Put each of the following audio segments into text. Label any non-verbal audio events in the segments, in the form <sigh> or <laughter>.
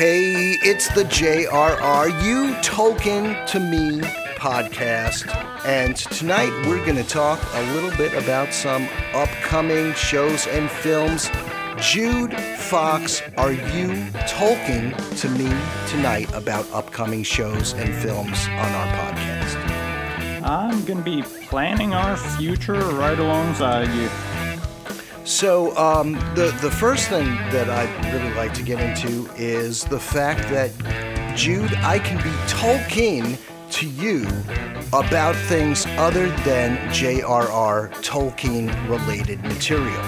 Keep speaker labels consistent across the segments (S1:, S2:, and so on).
S1: Hey, it's the JRR You Tolkien to Me podcast. And tonight we're going to talk a little bit about some upcoming shows and films. Jude Fox, are you talking to me tonight about upcoming shows and films on our podcast?
S2: I'm going to be planning our future right alongside you.
S1: So um, the the first thing that I'd really like to get into is the fact that Jude, I can be Tolkien to you about things other than J.R.R. Tolkien related material.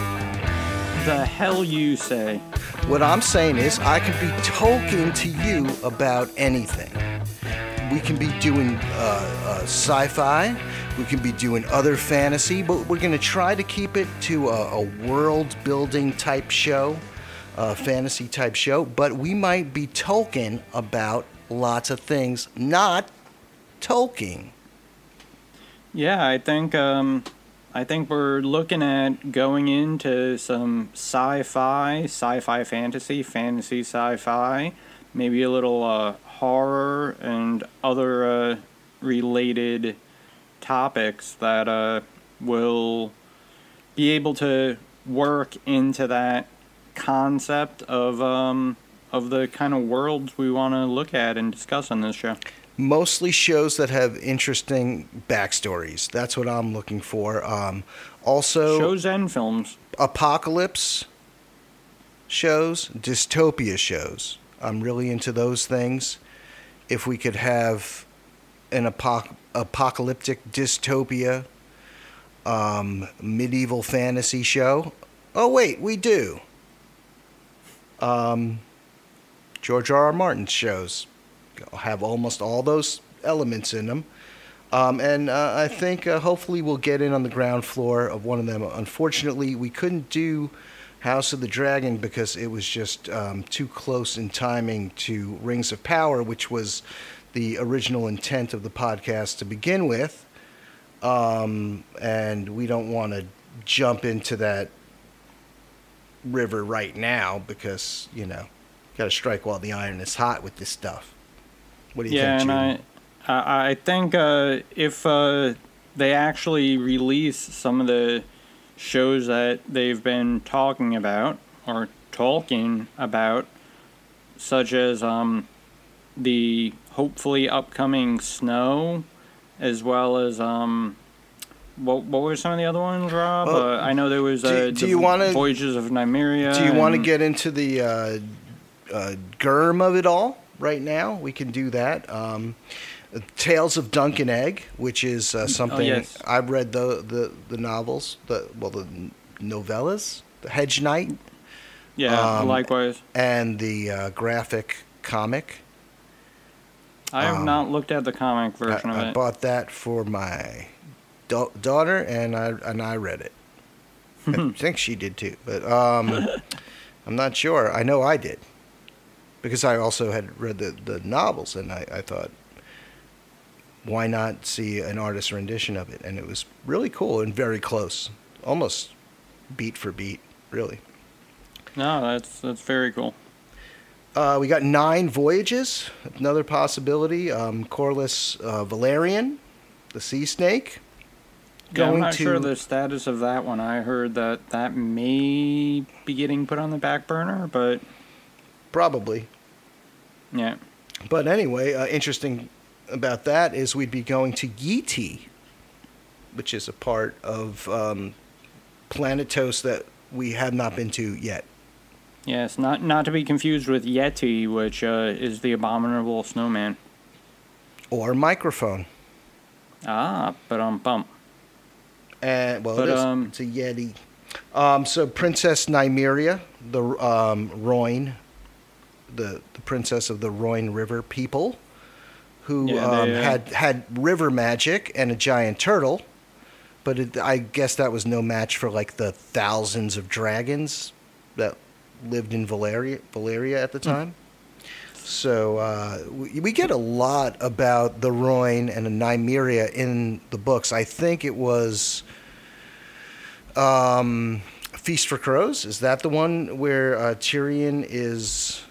S2: The hell you say?
S1: What I'm saying is, I can be Tolkien to you about anything. We can be doing uh, uh, sci fi, we can be doing other fantasy, but we're going to try to keep it to a, a world building type show, a fantasy type show, but we might be talking about lots of things, not Tolkien.
S2: Yeah, I think um, I think we're looking at going into some sci-fi, sci-fi fantasy, fantasy sci-fi, maybe a little uh, horror and other uh, related topics that uh, will be able to work into that concept of um, of the kind of worlds we want to look at and discuss on this show.
S1: Mostly shows that have interesting backstories. That's what I'm looking for. Um, also,
S2: shows and films.
S1: Apocalypse shows, dystopia shows. I'm really into those things. If we could have an apoc- apocalyptic dystopia um, medieval fantasy show. Oh, wait, we do. Um, George R. R. Martin's shows have almost all those elements in them. Um, and uh, I think uh, hopefully we'll get in on the ground floor of one of them. Unfortunately, we couldn't do House of the Dragon because it was just um, too close in timing to Rings of Power, which was the original intent of the podcast to begin with. Um, and we don't want to jump into that river right now because, you know, got to strike while the iron is hot with this stuff. What do you
S2: yeah,
S1: think,
S2: and I, I think uh, if uh, they actually release some of the shows that they've been talking about or talking about, such as um, the hopefully upcoming Snow, as well as um, what what were some of the other ones, Rob?
S1: Well,
S2: uh, I know there was uh,
S1: do- do
S2: the
S1: you wanna-
S2: Voyages of Nymeria.
S1: Do you want to get into the uh, uh, GRRM of it all right now? We can do that. Um, Tales of Dunk and Egg, which is uh, something
S2: yes.
S1: I've read the, the the novels, the well the novellas, the Hedge Knight,
S2: Yeah,
S1: um,
S2: likewise.
S1: and the uh, graphic comic.
S2: I have
S1: um,
S2: not looked at the comic version
S1: I
S2: of it.
S1: I bought that for my da- daughter, and I and I read it. <laughs> I think she did too, but um, <laughs> I'm not sure. I know I did because I also had read the, the novels, and I, I thought, why not see an artist's rendition of it? And it was really cool and very close, almost beat for beat, really.
S2: No, that's that's very cool.
S1: Uh, we got nine voyages. Another possibility. Um, Corlys uh, Velaryon, the sea snake.
S2: Yeah, I'm not
S1: to
S2: sure the status of that one. I heard that that may be getting put on the back burner, but
S1: probably.
S2: yeah.
S1: But anyway, uh, interesting about that is we'd be going to Yi Ti, which is a part of um, Planetos that we have not been to yet.
S2: Yes, not not to be confused with Yeti, which uh, is the abominable snowman.
S1: Or microphone.
S2: Ah, but um bump.
S1: And well,
S2: But,
S1: it is.
S2: um,
S1: it's a Yeti. Um, so Princess Nymeria, the um, Rhoyne, the the princess of the Rhoyne River people, who
S2: Yeah,
S1: um,
S2: they, uh,
S1: had had river magic and a giant turtle, but it, I guess that was no match for like the thousands of dragons that lived in Valyria Valyria at the
S2: Hmm.
S1: time. So uh, we, we get a lot about the Rhoyne and the Nymeria in the books. I think it was um, Feast for Crows. Is that the one where uh, Tyrion is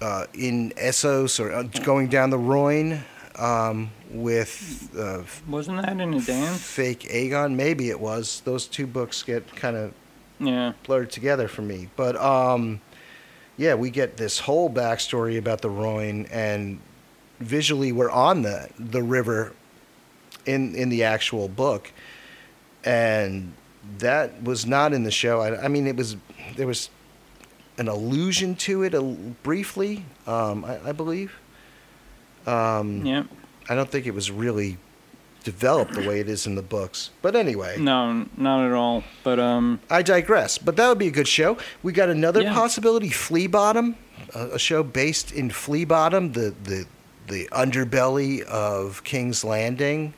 S1: uh, in Essos or uh, going down the Rhoyne um, with uh,
S2: Wasn't that in a dance?
S1: fake Aegon. Maybe it was. Those two books get kind of
S2: Yeah.
S1: blurred together for me. But um, yeah, we get this whole backstory about the Rhoyne, and visually we're on the the river in in the actual book, and that was not in the show. I, I mean, it was there was an allusion to it a, briefly, um, I, I believe. Um,
S2: Yeah.
S1: I don't think it was really developed the way it is in the books. But anyway.
S2: No, not at all. But um,
S1: I digress, but that would be a good show. We got another
S2: Yeah.
S1: possibility, Flea Bottom, a, a show based in Flea Bottom, the the the underbelly of King's Landing,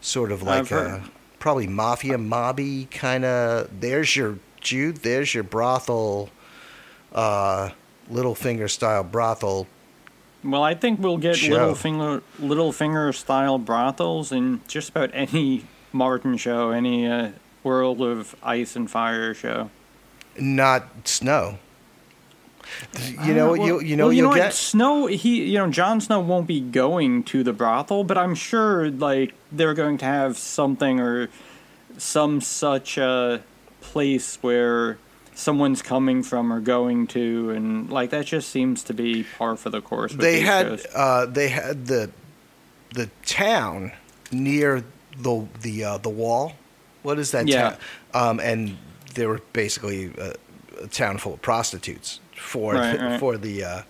S1: sort of like a probably mafia mobby kind of. There's your Jude. There's your brothel, uh, Littlefinger style brothel.
S2: well, I think we'll get
S1: Show.
S2: Littlefinger, style brothels in just about any Martin show, any uh, World of Ice and Fire show.
S1: Not snow. You know
S2: Uh,
S1: you
S2: well-
S1: you know
S2: well, you
S1: you'll
S2: know
S1: get.
S2: Snow. He, you know, Jon Snow won't be going to the brothel, but I'm sure like they're going to have something or some such uh, place where someone's coming from or going to, and like that just seems to be par for the course.
S1: They had uh, they had the the town near the the uh, the wall. What is that
S2: Yeah.
S1: town? Um, and they were basically a, a town full of prostitutes for
S2: Right,
S1: the, <laughs>
S2: right.
S1: for the uh,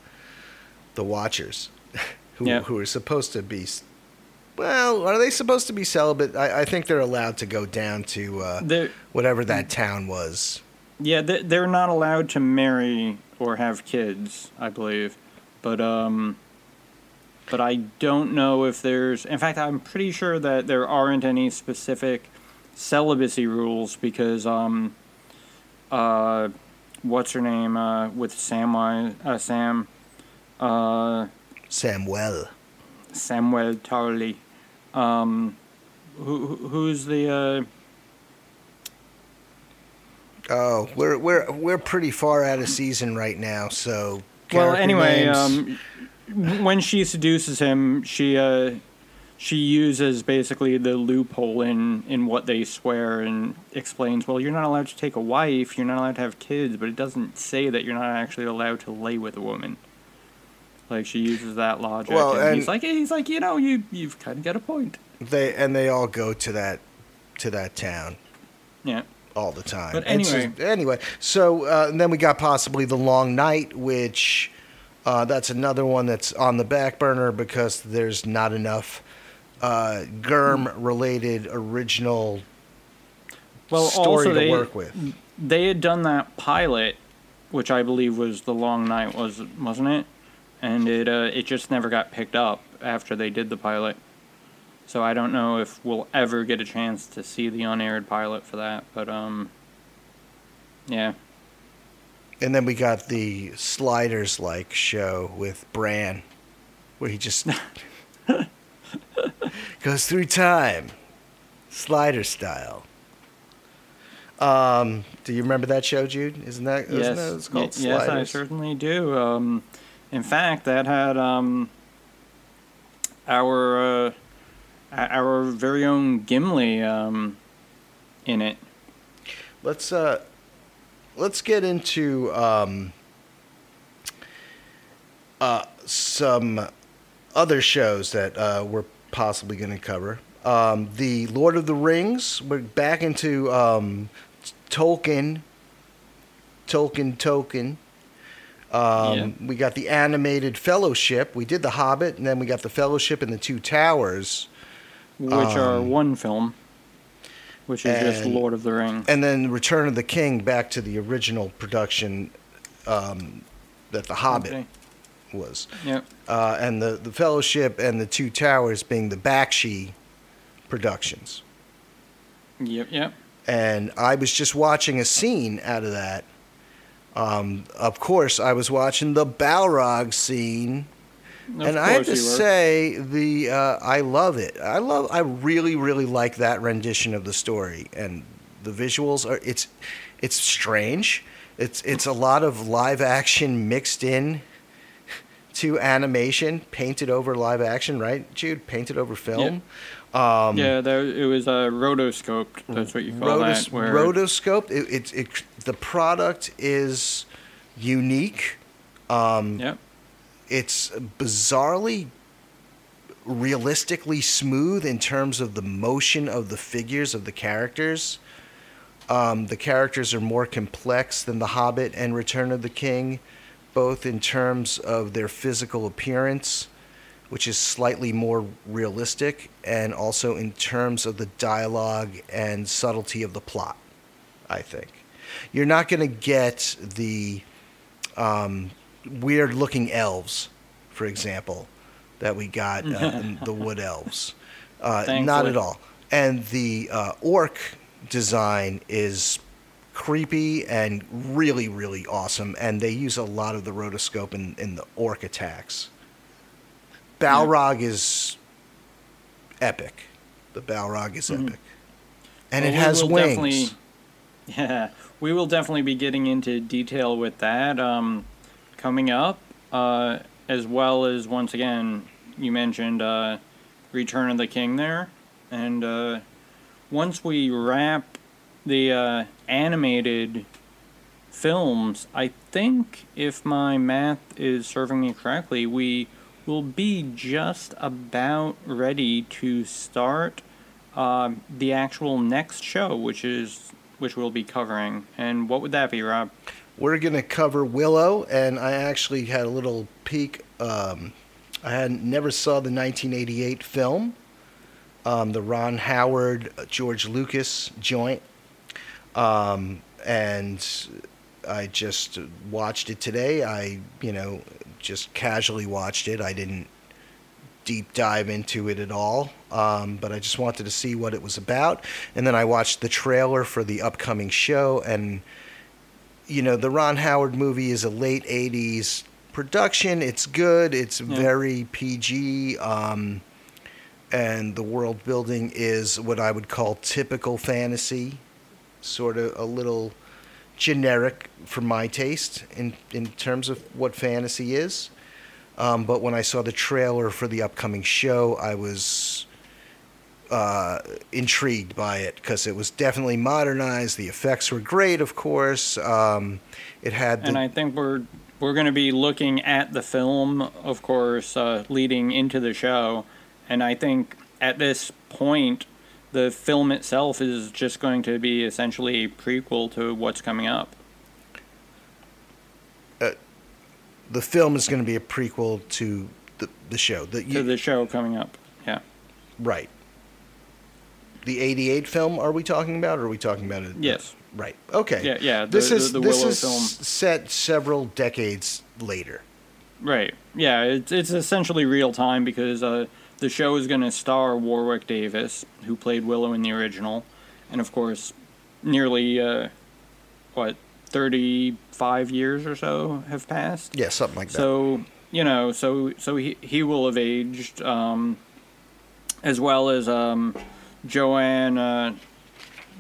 S1: the watchers, <laughs> who
S2: Yeah.
S1: who are supposed to be. Well, are they supposed to be celibate? I, I think they're allowed to go down to uh, whatever that town was.
S2: Yeah, they- they're not allowed to marry or have kids, I believe. But um but I don't know if there's in fact I'm pretty sure that there aren't any specific celibacy rules because um uh what's her name uh with Samwise uh Sam uh
S1: Samuel.
S2: Samuel Tarly um who- who's the uh
S1: Oh, we're we're we're pretty far out of season right now, so.
S2: Well, anyway, um, when she seduces him, she uh, she uses basically the loophole in in what they swear and explains. Well, you're not allowed to take a wife. You're not allowed to have kids, but it doesn't say that you're not actually allowed to lay with a woman. Like she uses that logic,
S1: Well,
S2: and,
S1: and-
S2: he's like, he's like, you know, you you've kind of got a point.
S1: They and they all go to that to that town
S2: Yeah.
S1: All the time.
S2: But anyway.
S1: just- anyway, so uh, and then we got possibly the Long Night, which uh, that's another one that's on the back burner because there's not enough uh, GRRM related original
S2: Well,
S1: story
S2: also
S1: to
S2: they
S1: work with.
S2: they had done that pilot, which I believe was the Long Night, was wasn't it? And it uh, it just never got picked up after they did the pilot. So I don't know if we'll ever get a chance to see the unaired pilot for that, but um, yeah,
S1: And then we got the Sliders like show with Bran, where he just <laughs> goes through time, slider style. Um, do you remember that show, Jude? Isn't that? Isn't
S2: yes,
S1: that it's called
S2: y- yes, I certainly do. Um, in fact, that had um, our uh, our very own Gimli um, in it.
S1: Let's uh, let's get into um, uh, some other shows that uh, we're possibly going to cover. Um, the Lord of the Rings. We're back into um, Tolkien. Tolkien, Tolkien. Um, We got the animated Fellowship. We did the Hobbit, and then we got the Fellowship and the Two Towers,
S2: which are
S1: Um,
S2: one film, which is just Lord of the Rings.
S1: and then Return of the King back to the original production um, that the Hobbit
S2: Okay.
S1: was.
S2: Yep.
S1: uh, and the, the Fellowship and the Two Towers being the Bakshi productions.
S2: Yep. Yep.
S1: And I was just watching a scene out of that. Um, of course, I was watching the Balrog scene,
S2: Of
S1: and I have to say the uh, I love it. I love. I really, really like that rendition of the story, and the visuals are. It's it's strange. It's it's a lot of live action mixed in to animation, painted over live action, right, Jude? Painted over film. Um,
S2: yeah, there it was uh, rotoscoped. That's what you call
S1: Rotos-
S2: that. Where
S1: rotoscope. It, it, it, the product is unique. Um,
S2: Yep.
S1: It's bizarrely realistically smooth in terms of the motion of the figures of the characters. Um, the characters are more complex than The Hobbit and Return of the King, both in terms of their physical appearance, which is slightly more realistic, and also in terms of the dialogue and subtlety of the plot, I think. You're not going to get the um, weird looking elves, for example, that we got uh, <laughs> the Wood Elves. Uh, not at all. And the uh, orc design is creepy and really, really awesome. And they use a lot of the rotoscope in, in the orc attacks. Balrog is epic. The Balrog is
S2: Mhm.
S1: epic. And
S2: Well,
S1: it has wings. <laughs>
S2: Yeah, we will definitely be getting into detail with that um, coming up, uh, as well as once again you mentioned uh, Return of the King there, and uh, once we wrap the uh, animated films, I think if my math is serving me correctly, we will be just about ready to start um, the actual next show, which is which we'll be covering. And what would that be, Rob?
S1: We're going to cover Willow, and I actually had a little peek. Um, I had never saw the 1988 film, um, the Ron Howard, uh, George Lucas joint, um, and I just watched it today. I, you know, just casually watched it. I didn't deep dive into it at all, um, but I just wanted to see what it was about. And then I watched the trailer for the upcoming show, and you know, the Ron Howard movie is a late 80s production. It's good, it's
S2: Yeah.
S1: very PG, um, and the world building is what I would call typical fantasy, sort of a little generic for my taste in, in terms of what fantasy is. Um, but when I saw the trailer for the upcoming show, I was uh, intrigued by it because it was definitely modernized. The effects were great, of course. Um, it had the,
S2: And I think we're we're going to be looking at the film, of course, uh, leading into the show. And I think at this point, the film itself is just going to be essentially a prequel to what's coming up.
S1: the film is going to be a prequel to the, the show. The,
S2: To the show coming up. Yeah.
S1: right. The '88 film. Are we talking about? Or are we talking about it?
S2: Yes.
S1: Right. Okay.
S2: Yeah, yeah. The,
S1: this
S2: the-
S1: is
S2: the,
S1: this
S2: Willow
S1: is
S2: film.
S1: set several decades later.
S2: Right. Yeah, it's it's essentially real time because uh, the show is going to star Warwick Davis, who played Willow in the original, and of course, nearly uh, what thirty five years or so have passed.
S1: Yeah, something like that.
S2: So you know, so so he he will have aged, um, as well as um, Joanne uh,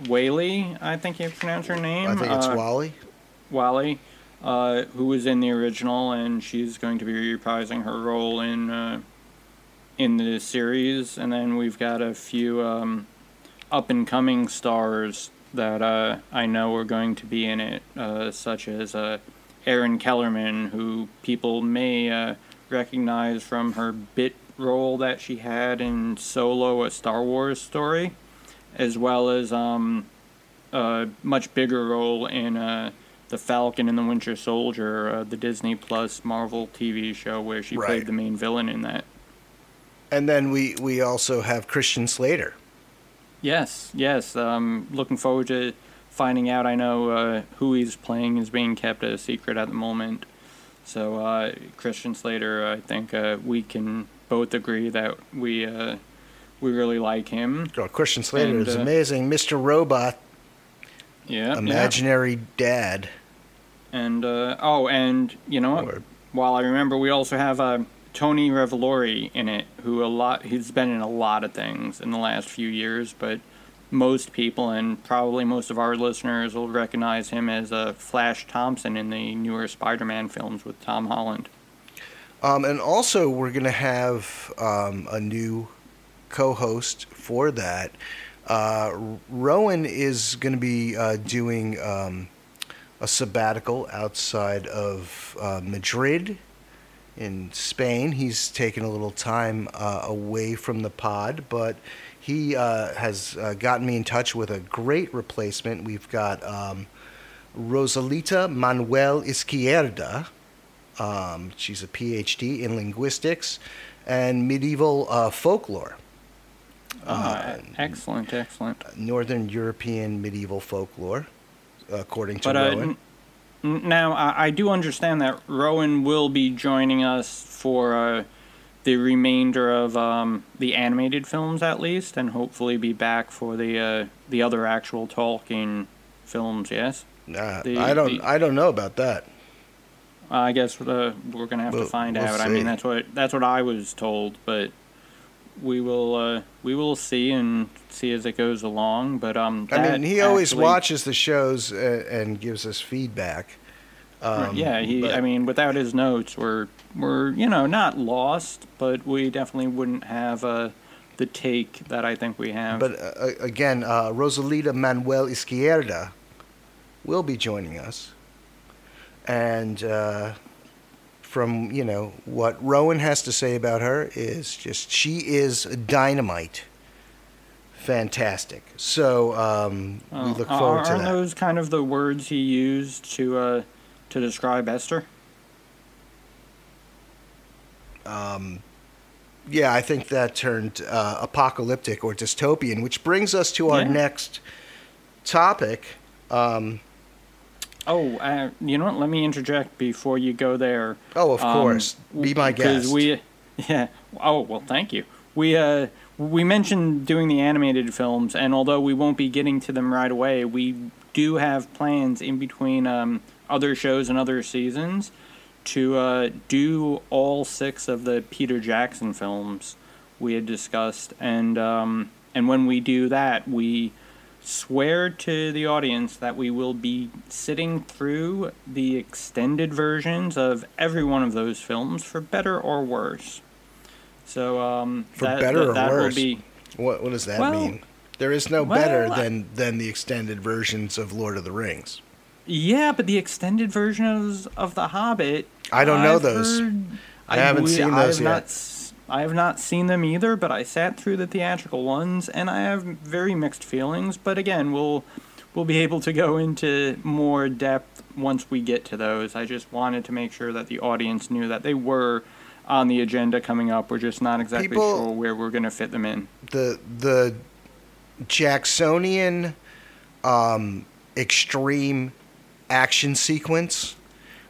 S2: Whaley, I think you pronounce her name.
S1: I think it's
S2: uh,
S1: Wally.
S2: Wally, uh, who was in the original, and she's going to be reprising her role in uh, in the series. And then we've got a few um, up and coming stars that uh, I know are going to be in it, uh, such as uh, Erin Kellyman, who people may uh, recognize from her bit role that she had in Solo: A Star Wars Story, as well as um, a much bigger role in. Uh, the Falcon and the Winter Soldier, uh, the Disney Plus Marvel TV show where she
S1: Right.
S2: played the main villain in that.
S1: And then we we also have Christian Slater.
S2: Yes, yes. Um, looking forward to finding out. I know uh, who he's playing is being kept a secret at the moment. So uh, Christian Slater, I think uh, we can both agree that we uh, we really like him.
S1: Oh, Christian Slater
S2: And,
S1: is
S2: uh,
S1: amazing. Mr. Robot,
S2: Yeah, yeah.
S1: imaginary dad.
S2: And uh, oh, and you know what? While I remember, we also have uh, Tony Revolori in it, who a lot he's been in a lot of things in the last few years, but most people and probably most of our listeners will recognize him as uh, Flash Thompson in the newer Spider-Man films with Tom Holland.
S1: Um, and also, we're going to have um, a new co host for that. Uh, Rowan is going to be uh, doing um, a sabbatical outside of uh, Madrid in Spain. He's taken a little time uh, away from the pod, but he uh, has uh, gotten me in touch with a great replacement. We've got um, Rosalita Manuel Izquierda. Um, she's a PhD in linguistics and medieval uh, folklore.
S2: Uh, excellent, excellent.
S1: Northern European medieval folklore, according to
S2: But uh,
S1: Rowan.
S2: n- now I, I do understand that Rowan will be joining us for uh, the remainder of um, the animated films, at least, and hopefully be back for the uh, the other actual Tolkien films. Yes,
S1: Uh,
S2: the-
S1: I don't.
S2: the-
S1: I don't know about that.
S2: I guess uh, we're gonna have
S1: We'll-
S2: to find
S1: we'll
S2: out. I mean, that's what that's what I was told, but we will uh, we will see and see as it goes along. But um,
S1: I mean, he always
S2: actually-
S1: watches the shows uh, and gives us feedback. Um,
S2: yeah, he.
S1: but-
S2: I mean, without his notes, we're we're you know not lost, but we definitely wouldn't have uh, the take that I think we have.
S1: But uh, again, uh, Rosalita Manuel Izquierda will be joining us, and uh, from you know what Rowan has to say about her is just she is dynamite, fantastic. So um, we look
S2: are-
S1: forward to
S2: aren't
S1: that.
S2: those kind of the words he used to uh, to describe Esther?
S1: um, yeah, I think that turned uh, apocalyptic or dystopian, which brings us to our
S2: Yeah.
S1: next topic. Um,
S2: Oh, uh, you know what? Let me interject before you go there.
S1: oh, of
S2: Um,
S1: course, be my guest.
S2: we, <laughs> yeah. Oh well, thank you. We uh we mentioned doing the animated films, and although we won't be getting to them right away, we do have plans in between um, other shows and other seasons to uh, do all six of the Peter Jackson films we had discussed, and um, and when we do that, we swear to the audience that we will be sitting through the extended versions of every one of those films for better or worse. So um,
S1: For
S2: that,
S1: better
S2: that,
S1: or
S2: that
S1: worse?
S2: will be
S1: What what does that
S2: Well-
S1: mean? There is no
S2: well,
S1: better than than the extended versions of Lord of the Rings.
S2: yeah, but the extended versions of The Hobbit.
S1: I don't know
S2: I've
S1: those.
S2: heard-
S1: I haven't seen
S2: I
S1: those
S2: have
S1: yet.
S2: I have not seen them either, but I sat through the theatrical ones, and I have very mixed feelings. But again, we'll we'll be able to go into more depth once we get to those. I just wanted to make sure that the audience knew that they were on the agenda coming up. We're just not exactly
S1: People-
S2: sure where we're going to fit them in.
S1: The the Jacksonian um, extreme action sequence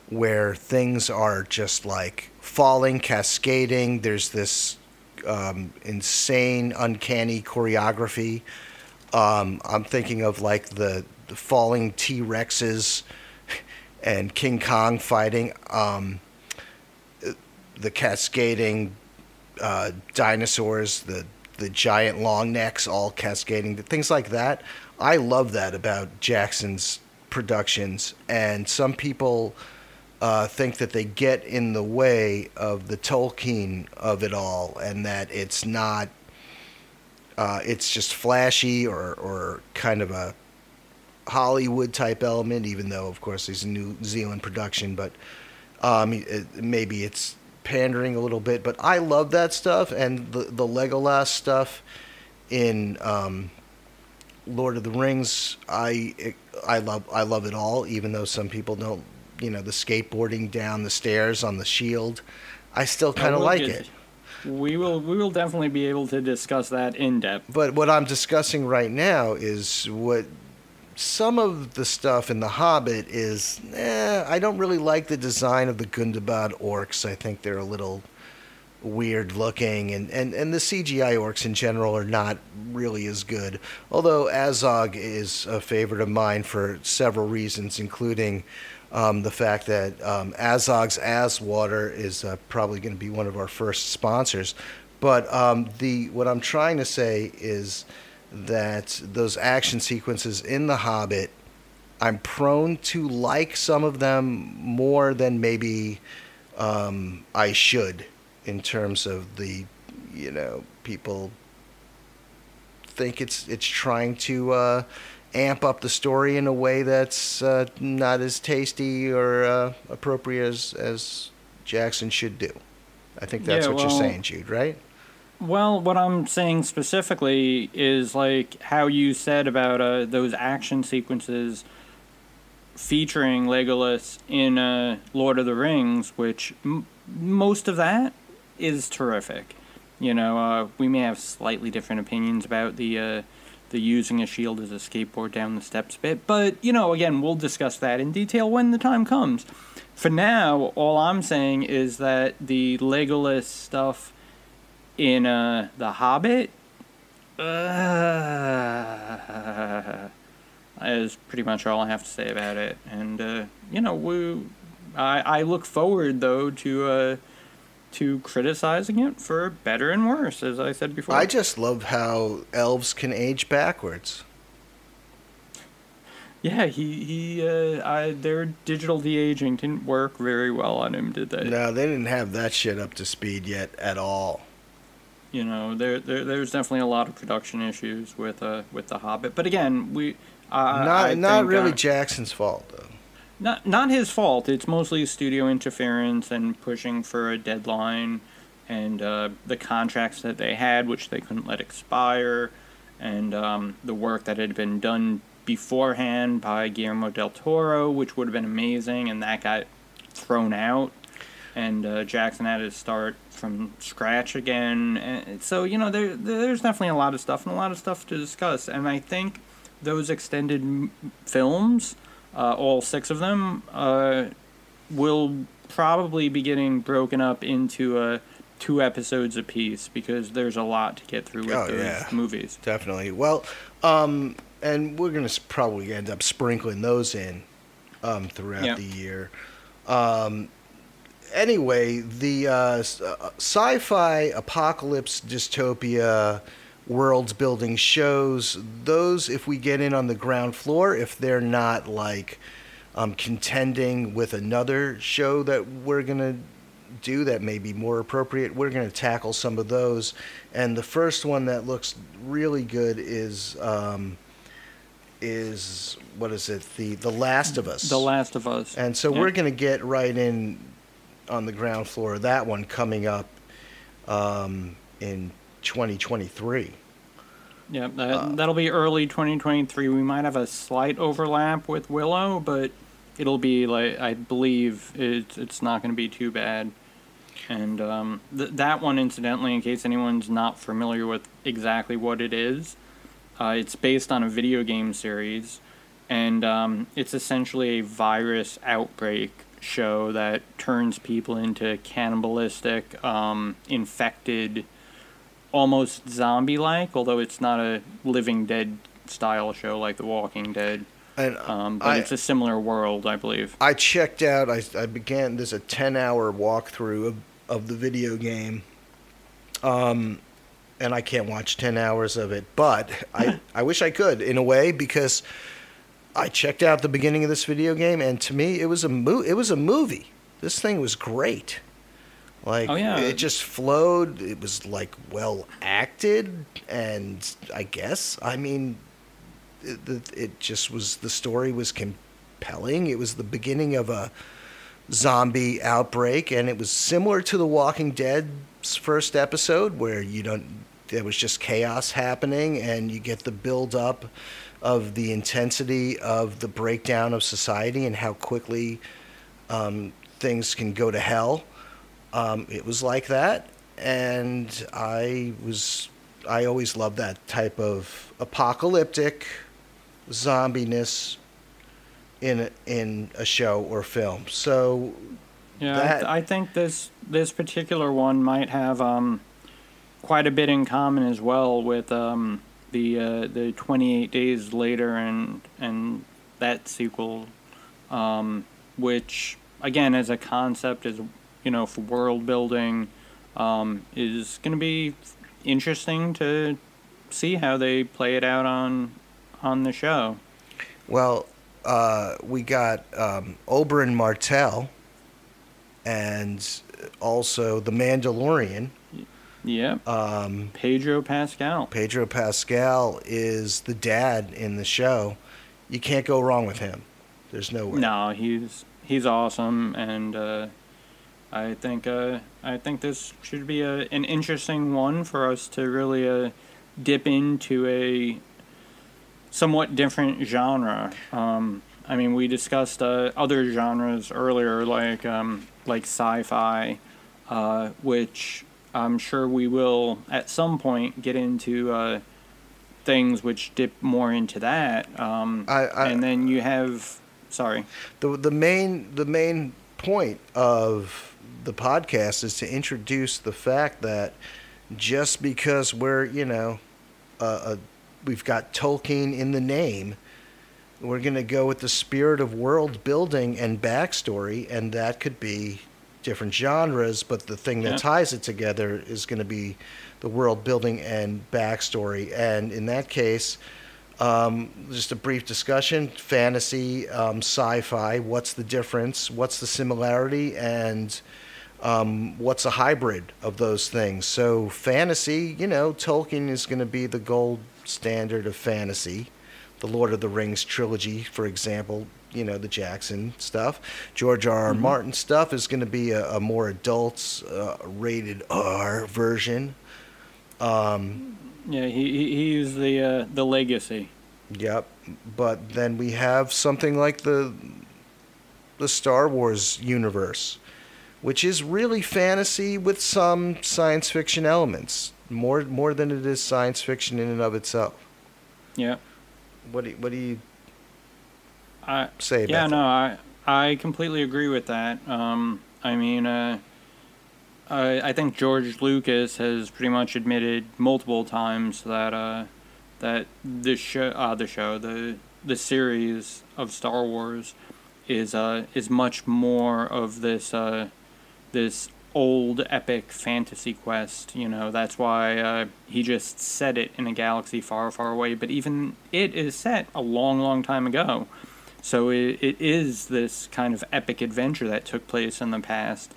S1: where things are just like falling, cascading. There's this um, insane, uncanny choreography. Um, I'm thinking of like the, the falling T Rexes and King Kong fighting. Um, the cascading uh, dinosaurs, the the giant long necks, all cascading, things like that. I love that about Jackson's productions, and some people uh, think that they get in the way of the Tolkien of it all, and that it's not. Uh, it's just flashy or or kind of a Hollywood type element, even though of course it's a New Zealand production, but um, it, maybe it's pandering a little bit. But I love that stuff and the the Legolas stuff in um, Lord of the Rings. I I love I love it all, even though some people don't. You know, the skateboarding down the stairs on the shield. I still kind of like
S2: get-
S1: it.
S2: We will we will definitely be able to discuss that in depth.
S1: But what I'm discussing right now is what some of the stuff in The Hobbit is. Eh, I don't really like the design of the Gundabad orcs. I think they're a little weird looking, and, and, and the CGI orcs in general are not really as good. Although Azog is a favorite of mine for several reasons, including um, the fact that um, Azog's Azwater is uh, probably going to be one of our first sponsors. But um, the what I'm trying to say is that those action sequences in The Hobbit, I'm prone to like some of them more than maybe um, I should in terms of the, you know, people think it's it's trying to uh, amp up the story in a way that's uh, not as tasty or uh, appropriate as as Jackson should do. I think that's
S2: Yeah,
S1: what you're saying, Jude, right?
S2: Well, what I'm saying specifically is like how you said about uh, those action sequences featuring Legolas in uh, Lord of the Rings, which m- most of that is terrific. You know, uh, we may have slightly different opinions about the uh, the using a shield as a skateboard down the steps bit, but you know, again, we'll discuss that in detail when the time comes. For now, all I'm saying is that the Legolas stuff in uh, The Hobbit uh, is pretty much all I have to say about it. And uh, you know, we, I I look forward though to uh, to criticizing it for better and worse, as I said before.
S1: I just love how elves can age backwards.
S2: yeah, he he uh, I, their digital de aging didn't work very well on him, did they?
S1: No, they didn't have that shit up to speed yet at all.
S2: you know there, there there's definitely a lot of production issues with uh with the Hobbit. But again, we uh,
S1: not
S2: I
S1: not
S2: think,
S1: really
S2: uh,
S1: Jackson's fault though.
S2: Not not his fault. It's mostly studio interference and pushing for a deadline, and uh, the contracts that they had, which they couldn't let expire, and um, the work that had been done beforehand by Guillermo del Toro, which would have been amazing, and that got thrown out. And uh, Jackson had to start from scratch again. And so you know, there there's definitely a lot of stuff and a lot of stuff to discuss. And I think those extended films uh, all six of them, uh, will probably be getting broken up into uh, two episodes apiece because there's a lot to get through with
S1: Oh,
S2: those
S1: yeah.
S2: movies.
S1: Definitely. Well, um, and we're gonna probably end up sprinkling those in um, throughout
S2: Yeah.
S1: the year. Um, anyway, the uh, uh, sci-fi apocalypse dystopia world building shows those if we get in on the ground floor if they're not like um, contending with another show that we're gonna do that may be more appropriate we're gonna tackle some of those and the first one that looks really good is um, is what is it the the last of us
S2: The Last of Us.
S1: and so
S2: Yeah.
S1: we're going to get right in on the ground floor of that one coming up um, in 2023.
S2: Yeah, that,
S1: uh,
S2: that'll be early 2023. We might have a slight overlap with Willow, but it'll be like I believe it's it's not going to be too bad. And um, th- that one, incidentally, in case anyone's not familiar with exactly what it is, uh, it's based on a video game series, and um, it's essentially a virus outbreak show that turns people into cannibalistic, um, infected almost zombie like, although it's not a Living Dead style show like The Walking Dead.
S1: And
S2: Um, but
S1: I,
S2: it's a similar world, I believe.
S1: I checked out, I, I began, there's a 10 hour walkthrough of, of the video game. Um, and I can't watch 10 hours of it, but I, <laughs> I wish I could in a way because I checked out the beginning of this video game and to me it was a mo- it was a movie. This thing was great. Like
S2: Oh, yeah.
S1: it just flowed. It was like well acted and I guess I mean it, it- just was the story was compelling. It was the beginning of a zombie outbreak and it was similar to the Walking Dead's first episode where you don't there was just chaos happening and you get the build up of the intensity of the breakdown of society and how quickly um, things can go to hell. Um, it was like that, and I was I always loved that type of apocalyptic zombiness in a, in a show or film. So
S2: Yeah, I,
S1: that-
S2: th- I think this this particular one might have um, quite a bit in common as well with um, the uh, the 28 Days Later and and that sequel, um, which again as a concept is you know for world building um, is going to be interesting to see how they play it out on on the show.
S1: Well, uh, we got um, Oberyn Martell and also The Mandalorian.
S2: Yep.
S1: Um,
S2: Pedro Pascal.
S1: Pedro Pascal is the dad in the show. You can't go wrong with him. There's no way.
S2: No, he's he's awesome, and uh, I think uh, I think this should be a, an interesting one for us to really uh, dip into a somewhat different genre. Um, I mean, we discussed uh, other genres earlier, like um, like sci-fi, uh, which I'm sure we will at some point get into uh, things which dip more into that. Um,
S1: I- I-
S2: and then you have, sorry,
S1: the the main the main point of the podcast is to introduce the fact that just because we're you know uh, a, we've got Tolkien in the name, we're going to go with the spirit of world building and backstory, and that could be different genres. But the thing that
S2: Yeah.
S1: ties it together is going to be the world building and backstory, and in that case. Um, just a brief discussion fantasy, um, sci fi. What's the difference? What's the similarity? And um, what's a hybrid of those things? So, fantasy, you know, Tolkien is going to be the gold standard of fantasy. The Lord of the Rings trilogy, for example, you know, the Jackson stuff. George R. R. Martin stuff is going to be a, a more adult uh, rated R version. Um,
S2: yeah, he, he he's the uh, the legacy.
S1: Yep, but then we have something like the the Star Wars universe, which is really fantasy with some science fiction elements, more more than it is science fiction in and of itself.
S2: Yeah,
S1: What do you, what do you
S2: I
S1: say
S2: yeah no I I completely agree with that. Um, I mean, uh, I I think George Lucas has pretty much admitted multiple times that uh, that the show uh, the show the the series of Star Wars is uh is much more of this uh this old epic fantasy quest you know that's why uh, he just set it in a galaxy far far away but even it is set a long long time ago. So it, it is this kind of epic adventure that took place in the past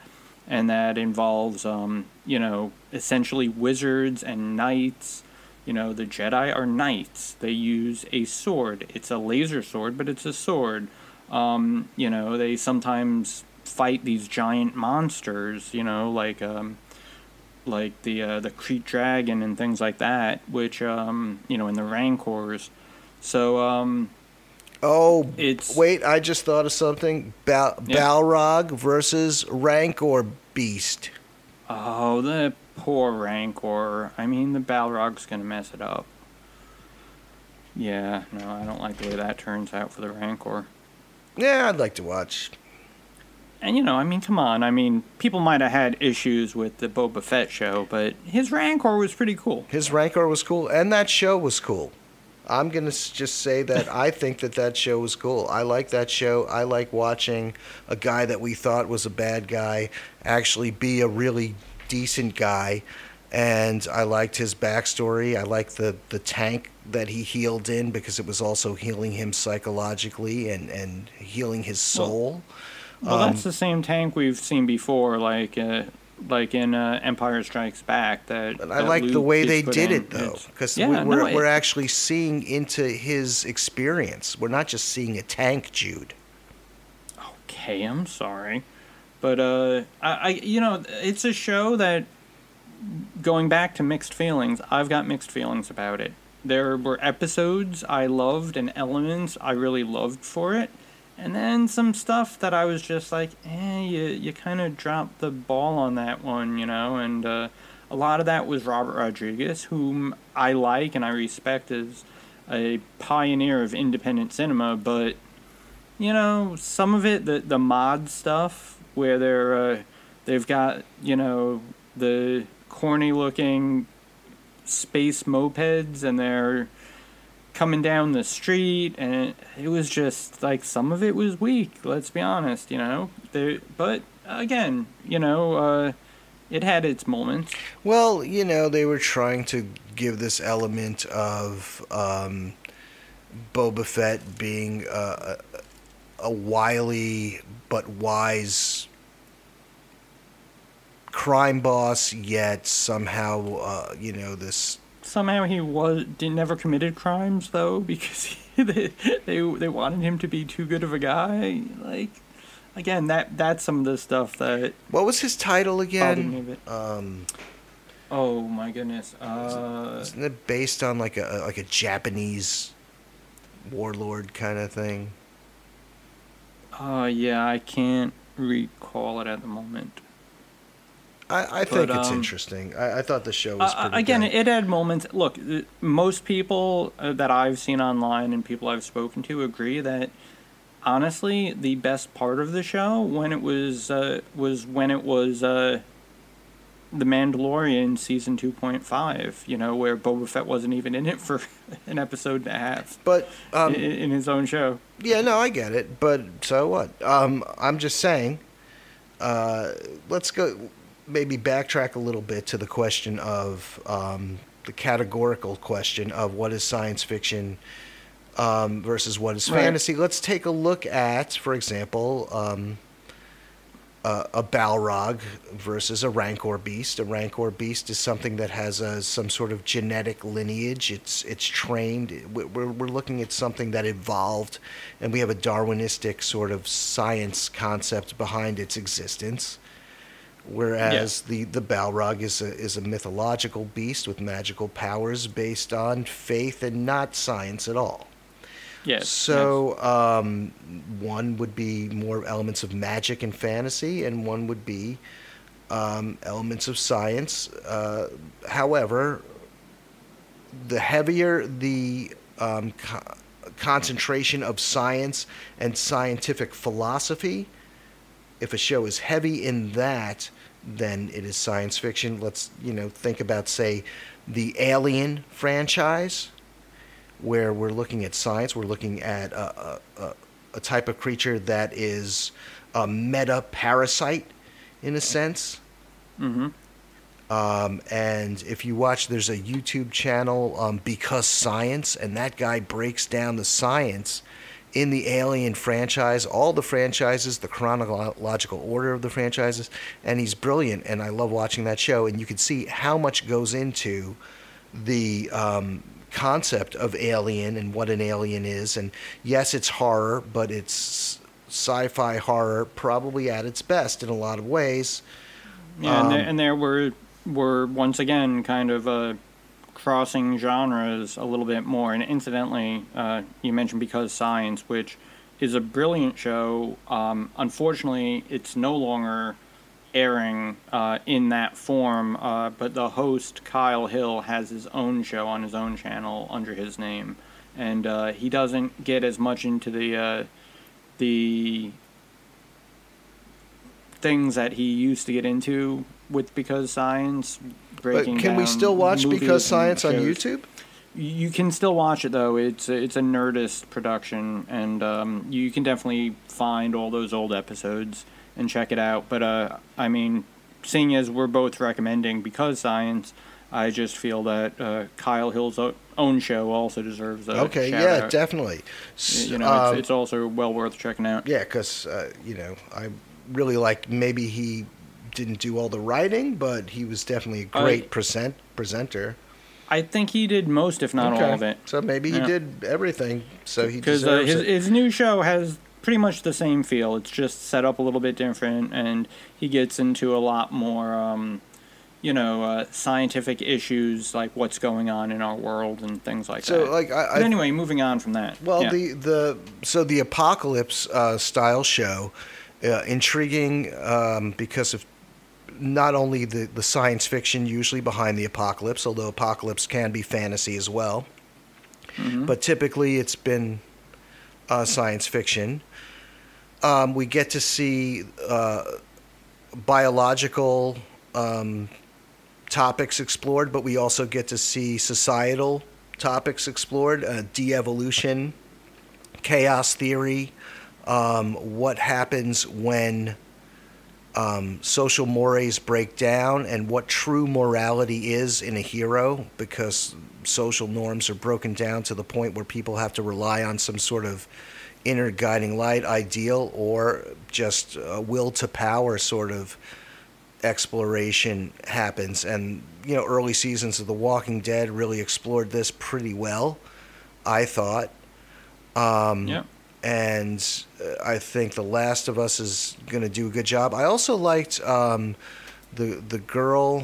S2: and that involves um, you know essentially wizards and knights. You know the jedi are knights. They use a sword. It's a laser sword but it's a sword. Um, you know they sometimes fight these giant monsters you know like um, like the uh, the krayt dragon and things like that which um, you know in the rancors so um,
S1: Oh,
S2: It's-
S1: wait! I just thought of something. Bal-
S2: Yeah.
S1: Balrog versus Rancor Beast.
S2: Oh, the poor Rancor. I mean, the Balrog's gonna mess it up. Yeah, no, I don't like the way that turns out for the Rancor.
S1: Yeah, I'd like to watch.
S2: And you know, I mean, come on. I mean, people might have had issues with the Boba Fett show, but his Rancor was pretty cool.
S1: His Rancor was cool, and that show was cool. I'm gonna just say that <laughs> I think that that show was cool. I like that show. I like watching a guy that we thought was a bad guy actually be a really decent guy, and I liked his backstory. I liked the the tank that he healed in because it was also healing him psychologically and and healing his soul.
S2: Well,
S1: Um,
S2: that's the same tank we've seen before, like uh, like in uh, Empire Strikes Back. That
S1: But I
S2: that
S1: like the way they did
S2: in.
S1: it though, because
S2: yeah,
S1: we're
S2: no,
S1: we're actually seeing into his experience. We're not just seeing a tank, Jude.
S2: Okay, I'm sorry, but uh, I, I, you know, it's a show that, going back to mixed feelings, I've got mixed feelings about it. There were episodes I loved and elements I really loved for it, and then some stuff that I was just like, eh, you, you kind of dropped the ball on that one, you know, and uh, a lot of that was Robert Rodriguez, whom I like and I respect as a pioneer of independent cinema, but you know, some of it, the the mod stuff, where they're uh, they've got you know the corny looking space mopeds and they're coming down the street and it, it was just like some of it was weak let's be honest you know there but again you know uh it had its moments
S1: Well, you know, they were trying to give this element of um, Boba Fett being a, a, wily but wise crime boss, yet somehow, uh, you know, this.
S2: Somehow he was did never committed crimes though <laughs> because he, they, they they wanted him to be too good of a guy. Like again, that that's some of the stuff that
S1: What was his title
S2: bothered me a
S1: again? Um,
S2: Oh my goodness. Uh,
S1: isn't it based on like a like a Japanese warlord kind of thing?
S2: uh yeah, I can't recall it at the moment.
S1: I, I think
S2: But,
S1: it's
S2: um,
S1: interesting. I, I thought the show was
S2: Uh, again,
S1: good.
S2: it had moments. Look, most people uh, that I've seen online and people I've spoken to agree that honestly, the best part of the show when it was uh, was when it was uh, the Mandalorian season two point five. You know, where Boba Fett wasn't even in it for <laughs> an episode and a half
S1: but um,
S2: in, in his own show.
S1: Yeah, no, I get it, but so what? Um, I'm just saying. Uh, let's go. Maybe backtrack a little bit to the question of um, the categorical question of what is science fiction um, versus what is
S2: Right.
S1: fantasy. Let's take a look at, for example, um, a, a Balrog versus a Rancor beast. A Rancor beast is something that has a, some sort of genetic lineage. It's it's trained. We- We're we're looking at something that evolved, and we have a Darwinistic sort of science concept behind its existence. Whereas the the Balrog is a is a mythological beast with magical powers based on faith and not science at all.
S2: Yes.
S1: So um, one would be more elements of magic and fantasy, and one would be um, elements of science. Uh, however, the heavier the um, co- concentration of science and scientific philosophy, if a show is heavy in that, then it is science fiction. Let's you know think about say the Alien franchise where we're looking at science, we're looking at a, a, a, type of creature that is a meta parasite, in a sense.
S2: hmm
S1: Um, and if you watch, there's a YouTube channel, um, Because Science, and that guy breaks down the science in the Alien franchise, all the franchises, the chronological order of the franchises, and he's brilliant. And I love watching that show. And you can see how much goes into the um, concept of alien and what an alien is. And yes, it's horror, but it's sci-fi horror, probably at its best in a lot of ways.
S2: Yeah, and, there,
S1: Um,
S2: and there were were once again kind of uh, crossing genres a little bit more. And incidentally, uh, you mentioned because science, which is a brilliant show. Um, unfortunately, it's no longer airing uh, in that form. Uh, but the host Kyle Hill has his own show on his own channel under his name, and uh, he doesn't get as much into the uh, the things that he used to get into with because science
S1: But
S2: breaking
S1: can we still watch Because Science on. YouTube?
S2: You can still watch it though. It's a, it's a Nerdist production, and um, you can definitely find all those old episodes and check it out. But uh, I mean, seeing as we're both recommending because science, I just feel that uh, Kyle Hill's own show also deserves a
S1: Okay,
S2: shout
S1: yeah,
S2: out.
S1: definitely.
S2: You know,
S1: um,
S2: it's, it's also well worth checking out.
S1: yeah, because uh, you know I really like maybe he didn't do all the writing, but he was definitely a great present presenter.
S2: I think he did most, if not
S1: okay.
S2: all of it.
S1: So maybe he
S2: Yeah.
S1: did everything. So he
S2: because uh, his
S1: it.
S2: his new show has pretty much the same feel. It's just set up a little bit different, and he gets into a lot more, um, you know, uh, scientific issues like what's going on in our world and things like
S1: so
S2: that.
S1: like I,
S2: but anyway, moving on from that.
S1: Well,
S2: yeah.
S1: the the so the apocalypse uh, style show, uh, intriguing um, because of not only the the science fiction usually behind the apocalypse, although apocalypse can be fantasy as well,
S2: Mhm.
S1: but typically it's been uh, science fiction. Um, we get to see uh, biological um, topics explored, but we also get to see societal topics explored, uh, de-evolution, chaos theory, um, what happens when um, social mores break down, and what true morality is in a hero, because social norms are broken down to the point where people have to rely on some sort of inner guiding light ideal or just a will to power sort of exploration happens. And, you know, early seasons of The Walking Dead really explored this pretty well, I thought. Um,
S2: Yep.
S1: And uh, I think The Last of Us is going to do a good job. I also liked um, the the girl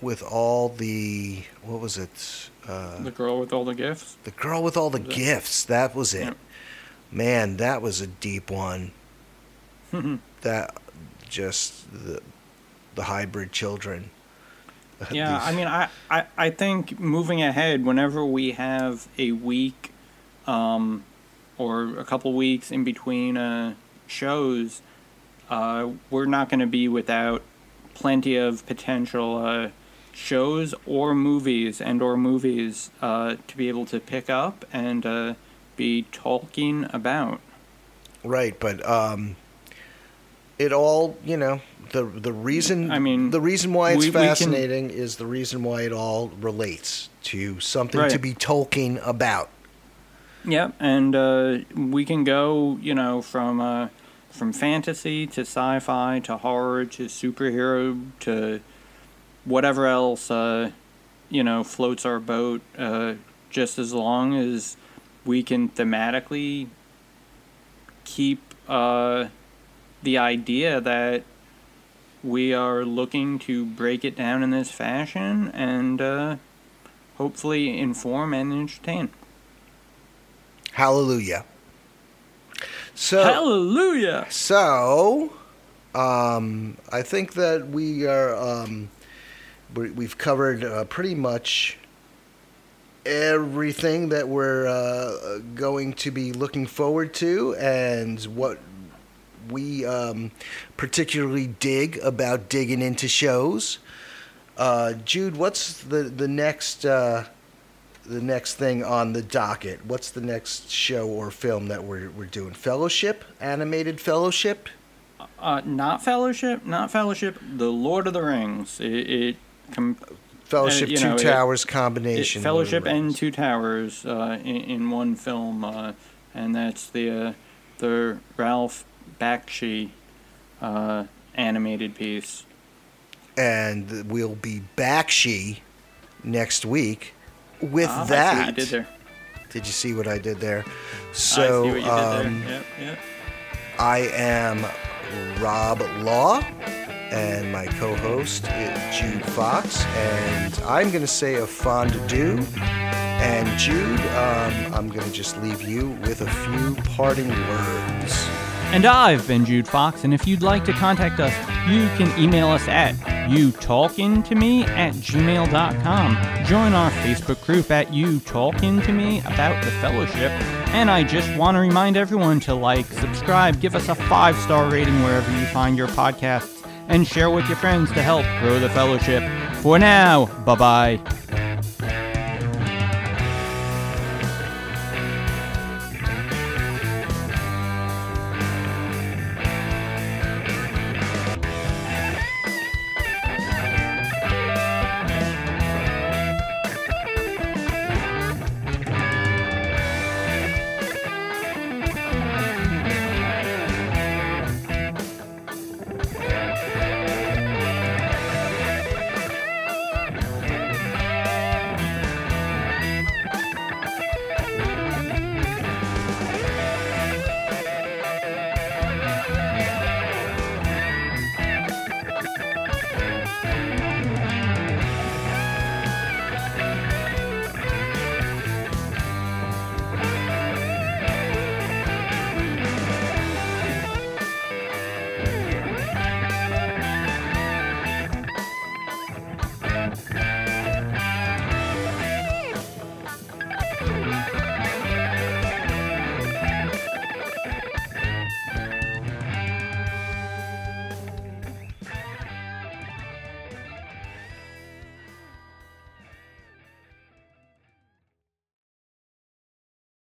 S1: with all the what was it? Uh,
S2: The girl with all the gifts.
S1: the girl with all the
S2: Was it-
S1: gifts. That was it.
S2: Yep.
S1: Man, that was a deep one. <laughs> that just the the hybrid children. <laughs>
S2: Yeah, I mean, I, I, I think moving ahead, whenever we have a week um, or a couple weeks in between uh, shows, uh, we're not going to be without plenty of potential uh, shows or movies and or movies uh, to be able to pick up and uh, be talking about.
S1: right, but um, it all you know the the reason
S2: I mean,
S1: the reason why it's
S2: we- we can-
S1: fascinating is the reason why it all relates to something to be talking about.
S2: Yep, and uh, we can go, you know, from uh, from fantasy to sci-fi to horror to superhero to whatever else, uh, you know, floats our boat. Uh, just as long as we can thematically keep uh, the idea that we are looking to break it down in this fashion and uh, hopefully inform and entertain.
S1: Hallelujah. So
S2: Hallelujah!
S1: So, um, I think that we are um, we- we've covered uh, pretty much everything that we're uh, going to be looking forward to, and what we um, particularly dig about digging into shows. Uh, Jude, what's the the next uh, the next thing on the docket? What's the next show or film that we're we're doing? Fellowship, animated Fellowship.
S2: Uh, not Fellowship, not Fellowship. The Lord of the Rings. It, it, com-
S1: Fellowship
S2: Uh,
S1: Two
S2: know,
S1: Towers
S2: it
S1: combination.
S2: Fellowship
S1: of the
S2: and Two Towers uh, in, in one film, uh, and that's the uh, the Ralph Bakshi uh, animated piece.
S1: and we'll be Bakshi next week with
S2: Ah, I
S1: that.
S2: did there.
S1: Did you see what I did there? So
S2: see
S1: um,
S2: there. Yep, yep.
S1: I am Rob Law, and my co-host is Jude Fox, and I'm going to say a fond adieu. And Jude, um, I'm going to just leave you with a few parting words.
S2: And I've been Jude Fox, and if you'd like to contact us, you can email us at youtalkingtome at gmail.com. Join our Facebook group at You Tolkien to Me about the fellowship. And I just want to remind everyone to like, subscribe, give us a five star rating wherever you find your podcasts, and share with your friends to help grow the fellowship. For now, bye bye.